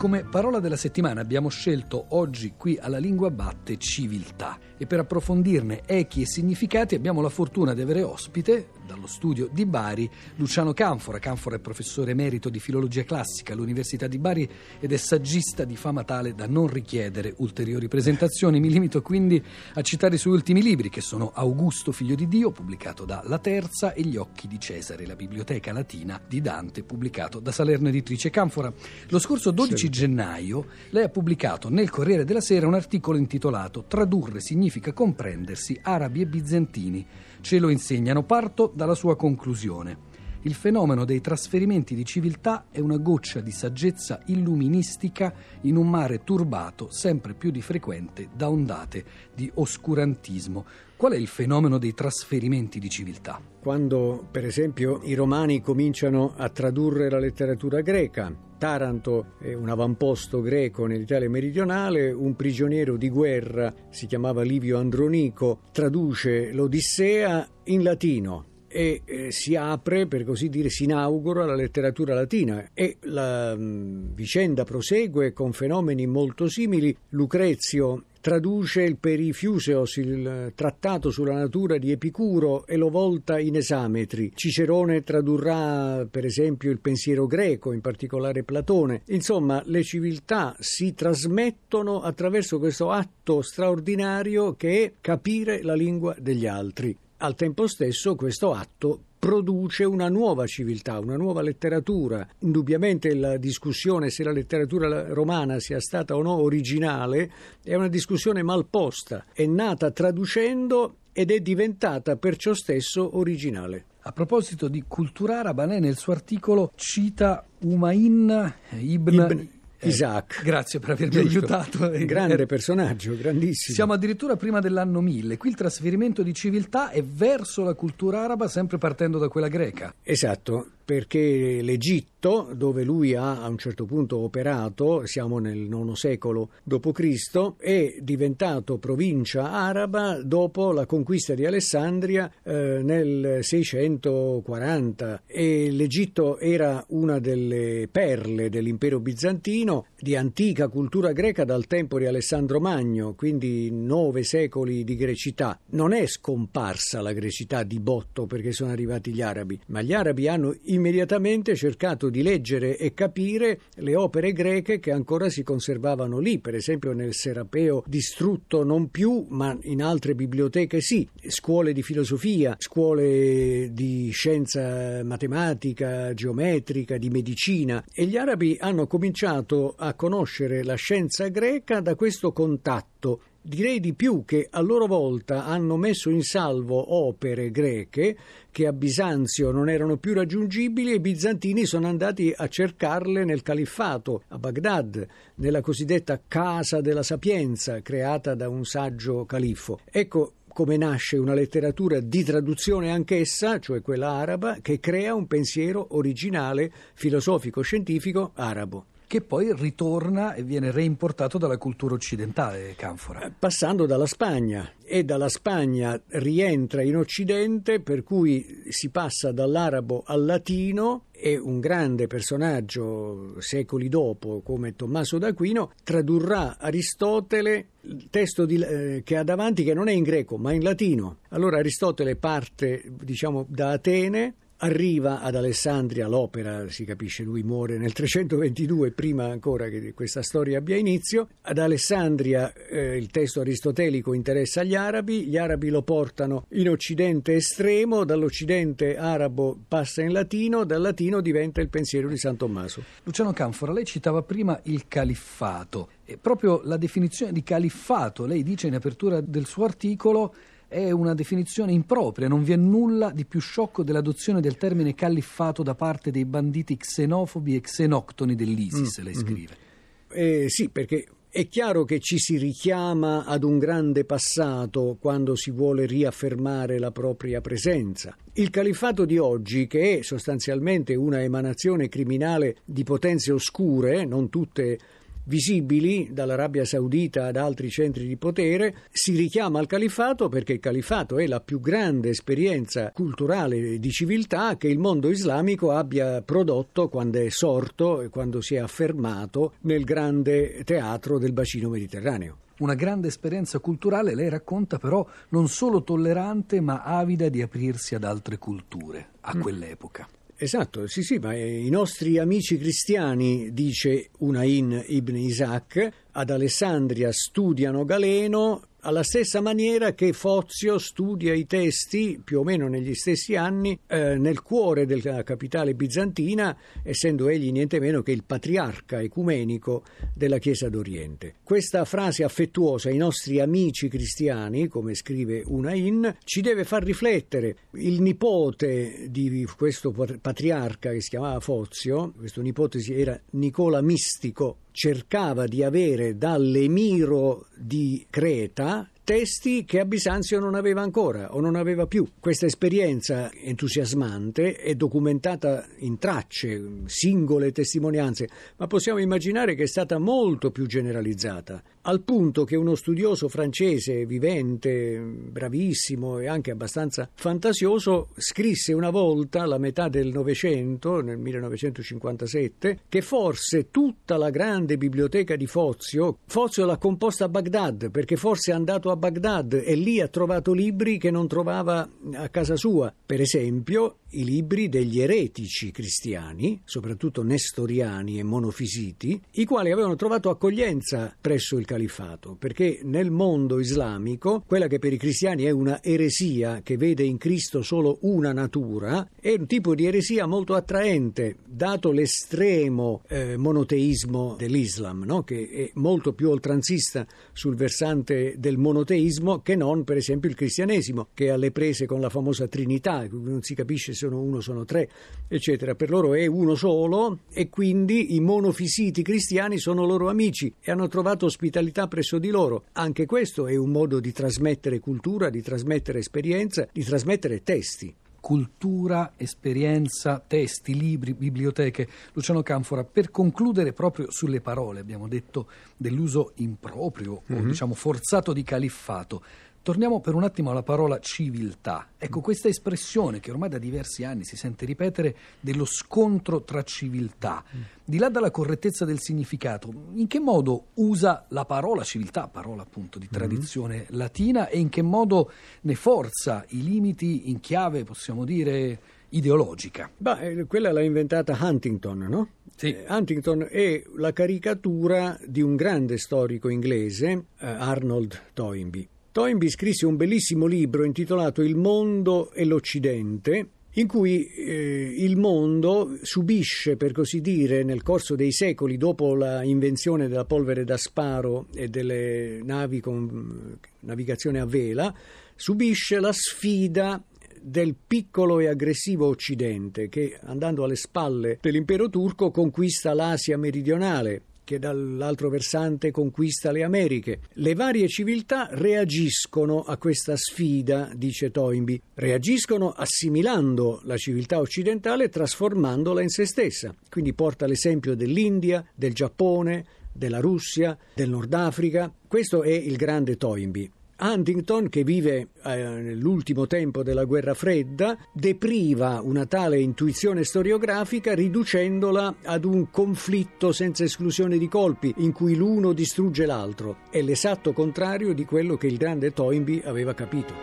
Come parola della settimana abbiamo scelto oggi qui alla Lingua Batte civiltà. E per approfondirne echi e significati abbiamo la fortuna di avere ospite dallo studio di Bari Luciano Canfora. Canfora è professore emerito di filologia classica all'Università di Bari ed è saggista di fama tale da non richiedere ulteriori presentazioni. Mi limito quindi a citare i suoi ultimi libri che sono Augusto figlio di Dio pubblicato da La Terza e Gli occhi di Cesare, la biblioteca latina di Dante pubblicato da Salerno Editrice Canfora. Lo scorso 12 gennaio lei ha pubblicato nel Corriere della Sera un articolo intitolato Tradurre significa comprendersi arabi e bizantini. Ce lo insegnano. Parto dalla sua conclusione. Il fenomeno dei trasferimenti di civiltà è una goccia di saggezza illuministica in un mare turbato sempre più di frequente da ondate di oscurantismo. Qual è il fenomeno dei trasferimenti di civiltà? Quando, per esempio, i romani cominciano a tradurre la letteratura greca, Taranto è un avamposto greco nell'Italia meridionale, un prigioniero di guerra, si chiamava Livio Andronico, traduce l'Odissea in latino e eh, si apre, per così dire, si inaugura la letteratura latina e la mm, vicenda prosegue con fenomeni molto simili. Lucrezio traduce il Perifiuseos, il trattato sulla natura di Epicuro, e lo volta in esametri. Cicerone tradurrà, per esempio, il pensiero greco, in particolare Platone. Insomma, le civiltà si trasmettono attraverso questo atto straordinario che è capire la lingua degli altri. Al tempo stesso questo atto produce una nuova civiltà, una nuova letteratura. Indubbiamente la discussione se la letteratura romana sia stata o no originale è una discussione mal posta. È nata traducendo ed è diventata perciò stesso originale. A proposito di cultura araba, lei nel suo articolo cita Umayn ibn, ibn Isaac. Grazie per avermi Giusto. aiutato. Grande personaggio, grandissimo. Siamo addirittura prima dell'anno 1000. Qui il trasferimento di civiltà è verso la cultura araba, sempre partendo da quella greca. Esatto perché l'Egitto, dove lui ha a un certo punto operato, siamo nel IX secolo d.C., è diventato provincia araba dopo la conquista di Alessandria eh, nel 640 e l'Egitto era una delle perle dell'impero bizantino di antica cultura greca dal tempo di Alessandro Magno, quindi nove secoli di grecità. Non è scomparsa la grecità di botto perché sono arrivati gli arabi, ma gli arabi hanno immediatamente cercato di leggere e capire le opere greche che ancora si conservavano lì, per esempio nel Serapeo distrutto non più, ma in altre biblioteche sì, scuole di filosofia, scuole di scienza matematica, geometrica, di medicina e gli arabi hanno cominciato a conoscere la scienza greca da questo contatto Direi di più che a loro volta hanno messo in salvo opere greche che a Bisanzio non erano più raggiungibili e i bizantini sono andati a cercarle nel califfato, a Baghdad, nella cosiddetta Casa della Sapienza creata da un saggio califfo. Ecco, come nasce una letteratura di traduzione anch'essa, cioè quella araba, che crea un pensiero originale filosofico-scientifico arabo che poi ritorna e viene reimportato dalla cultura occidentale, Canfora. Eh, passando dalla Spagna e dalla Spagna rientra in Occidente, per cui si passa dall'arabo al latino e un grande personaggio secoli dopo come Tommaso d'Aquino tradurrà Aristotele il testo di, eh, che ha davanti che non è in greco ma in latino. Allora Aristotele parte diciamo da Atene Arriva ad Alessandria l'opera, si capisce, lui muore nel 322, prima ancora che questa storia abbia inizio. Ad Alessandria eh, il testo aristotelico interessa gli arabi, gli arabi lo portano in occidente estremo, dall'occidente arabo passa in latino, dal latino diventa il pensiero di San Tommaso. Luciano Canfora, lei citava prima il califfato. E proprio la definizione di califfato, lei dice in apertura del suo articolo, è una definizione impropria, non vi è nulla di più sciocco dell'adozione del termine califfato da parte dei banditi xenofobi e xenoctoni dell'ISIS, mm, lei mm-hmm. scrive. Eh, sì, perché è chiaro che ci si richiama ad un grande passato quando si vuole riaffermare la propria presenza. Il califfato di oggi, che è sostanzialmente una emanazione criminale di potenze oscure, non tutte visibili dall'Arabia Saudita ad altri centri di potere, si richiama al califato perché il califato è la più grande esperienza culturale di civiltà che il mondo islamico abbia prodotto quando è sorto e quando si è affermato nel grande teatro del bacino mediterraneo una grande esperienza culturale, lei racconta però non solo tollerante ma avida di aprirsi ad altre culture a mm. quell'epoca. Esatto, sì, sì, ma i nostri amici cristiani, dice Unain ibn Isaac, ad Alessandria studiano Galeno alla stessa maniera che Fozio studia i testi più o meno negli stessi anni eh, nel cuore della capitale bizantina, essendo egli niente meno che il patriarca ecumenico della Chiesa d'Oriente. Questa frase affettuosa ai nostri amici cristiani, come scrive Unain, ci deve far riflettere. Il nipote di questo patriarca che si chiamava Fozio, questo nipote era Nicola Mistico, cercava di avere dall'emiro di Creta testi che a Bisanzio non aveva ancora o non aveva più. Questa esperienza entusiasmante è documentata in tracce, singole testimonianze, ma possiamo immaginare che è stata molto più generalizzata, al punto che uno studioso francese vivente, bravissimo e anche abbastanza fantasioso, scrisse una volta, alla metà del Novecento, nel 1957, che forse tutta la grande biblioteca di Fozio, Fozio l'ha composta a Baghdad, perché forse è andato a Baghdad e lì ha trovato libri che non trovava a casa sua. Per esempio, i libri degli eretici cristiani, soprattutto nestoriani e monofisiti, i quali avevano trovato accoglienza presso il califato, perché nel mondo islamico quella che per i cristiani è una eresia che vede in Cristo solo una natura, è un tipo di eresia molto attraente, dato l'estremo eh, monoteismo dell'Islam, no? che è molto più oltranzista sul versante del monoteismo che non, per esempio, il cristianesimo, che è alle prese con la famosa Trinità, non si capisce sono uno, sono tre, eccetera. Per loro è uno solo e quindi i monofisiti cristiani sono loro amici e hanno trovato ospitalità presso di loro. Anche questo è un modo di trasmettere cultura, di trasmettere esperienza, di trasmettere testi cultura, esperienza, testi, libri, biblioteche. Luciano Canfora, per concludere proprio sulle parole, abbiamo detto dell'uso improprio mm-hmm. o mhm. diciamo forzato di califfato. Torniamo per un attimo alla parola civiltà. Ecco, questa espressione che ormai da diversi anni si sente ripetere dello scontro tra civiltà, di là dalla correttezza del significato, in che modo usa la parola civiltà, parola appunto di tradizione mm-hmm. latina, e in che modo ne forza i limiti in chiave, possiamo dire, ideologica? Beh, eh, quella l'ha inventata Huntington, no? Sì. Eh, Huntington è la caricatura di un grande storico inglese, eh, Arnold Toynbee. Toynbee scrisse un bellissimo libro intitolato Il mondo e l'Occidente, in cui eh, il mondo subisce, per così dire, nel corso dei secoli, dopo l'invenzione della polvere da sparo e delle navi con navigazione a vela, subisce la sfida del piccolo e aggressivo Occidente che, andando alle spalle dell'impero turco, conquista l'Asia meridionale, che dall'altro versante conquista le Americhe. Le varie civiltà reagiscono a questa sfida, dice Toynbee, reagiscono assimilando la civiltà occidentale e trasformandola in se stessa. Quindi porta l'esempio dell'India, del Giappone, della Russia, del Nord Africa. Questo è il grande Toynbee. Huntington, che vive eh, nell'ultimo tempo della guerra fredda, depriva una tale intuizione storiografica riducendola ad un conflitto senza esclusione di colpi, in cui l'uno distrugge l'altro. È l'esatto contrario di quello che il grande Toynbee aveva capito.